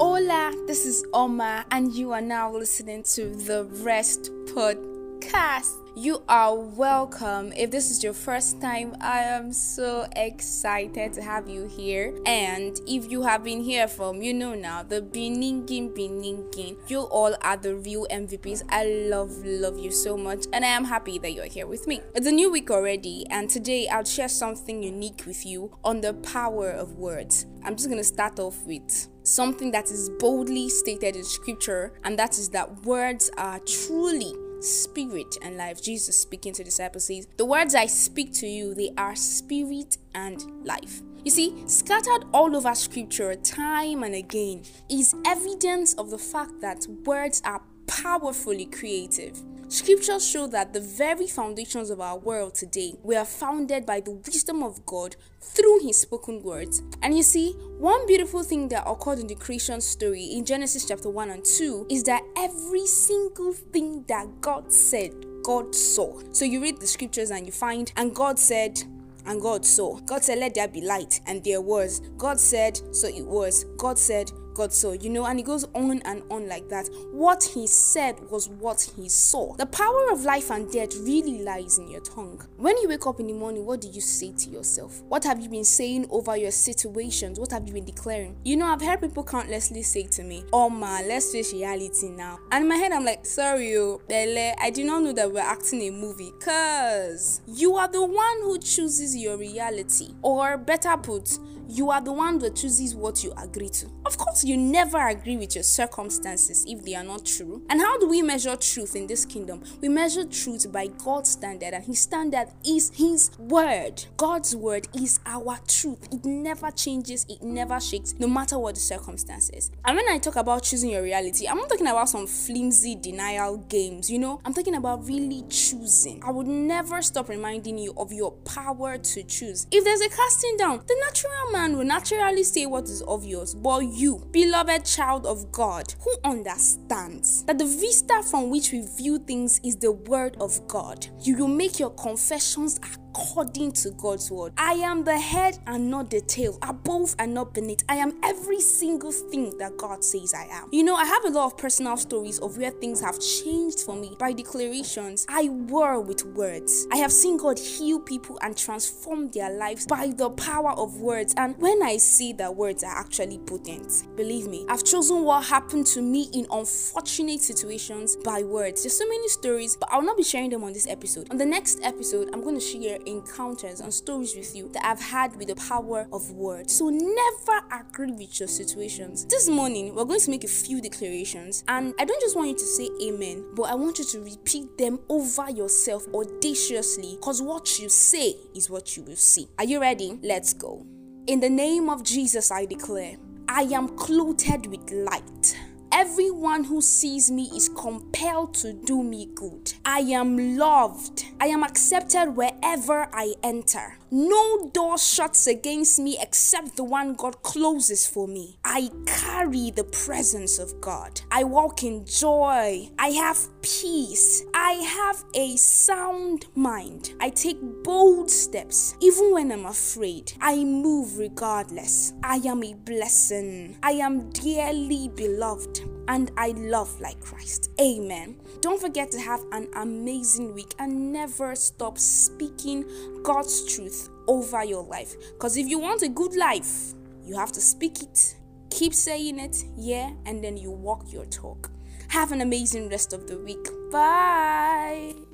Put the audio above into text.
Hola, this is Omah, and you are now listening to the Rest Podcast. You are welcome. If this is your first time, I am so excited to have you here. And if you have been here from, you know now, the Beningin Beningin, you all are the real MVPs. I love, love you so much, and I am happy that you're here with me. It's a new week already, and today I'll share something unique with you on the power of words. I'm just gonna start off with something that is boldly stated in scripture, and that is that words are truly spirit and life. Jesus speaking to disciples says, The words I speak to you, they are spirit and life. You see, scattered all over scripture time and again is evidence of the fact that words are powerfully creative. Scriptures show that the very foundations of our world today were founded by the wisdom of God through His spoken words. And you see, one beautiful thing that occurred in the creation story in Genesis chapter 1 and 2 is that every single thing that God said, God saw. So you read the scriptures and you find, and God said, and God saw. God said, Let there be light, and there was. God said, So it was. God said, God saw, you know, and he goes on and on like that. What he said was what he saw. The power of life and death really lies in your tongue. When you wake up in the morning, what do you say to yourself? What have you been saying over your situations? What have you been declaring? You know, I've heard people countlessly say to me, Oh my, let's face reality now. And in my head, I'm like, Sorry, oh, Bele, I did not know that we're acting a movie. Cause you are the one who chooses your reality. Or better put, you are the one that chooses what you agree to. Of course, you never agree with your circumstances if they are not true. And how do we measure truth in this kingdom? We measure truth by God's standard, and His standard is His word. God's word is our truth. It never changes, it never shakes, no matter what the circumstances. And when I talk about choosing your reality, I'm not talking about some flimsy denial games, you know, I'm talking about really choosing. I would never stop reminding you of your power to choose. If there's a casting down, the natural man will naturally say what is obvious, but you, beloved child of God, who understands that the vista from which we view things is the word of God, you will make your confessions according to God's word. I am the head and not the tail, above and not beneath. I am every single thing that God says I am. You know, I have a lot of personal stories of where things have changed for me by declarations I were with words. I have seen God heal people and transform their lives by the power of words. And when I see that words are actually potent, believe me, I've chosen what happened to me in unfortunate situations by words. There's so many stories, but I'll not be sharing them on this episode. On the next episode, I'm going to share encounters and stories with you that I've had with the power of words. So never agree with your situations. This morning, we're going to make a few declarations, and I don't just want you to say amen, but I want you to repeat them over yourself audaciously because what you say is what you will see. Are you ready? Let's go. In the name of Jesus, I declare, I am clothed with light. Everyone who sees me is compelled to do me good. I am loved. I am accepted wherever I enter. No door shuts against me except the one God closes for me. I carry the presence of God. I walk in joy. I have peace. I have a sound mind. I take bold steps even when I'm afraid. I move regardless. I am a blessing. I am dearly beloved and I love like Christ. Amen. Don't forget to have an amazing week and never stop speaking God's truth over your life. Because if you want a good life, you have to speak it, keep saying it, yeah, and then you walk your talk. Have an amazing rest of the week. Bye.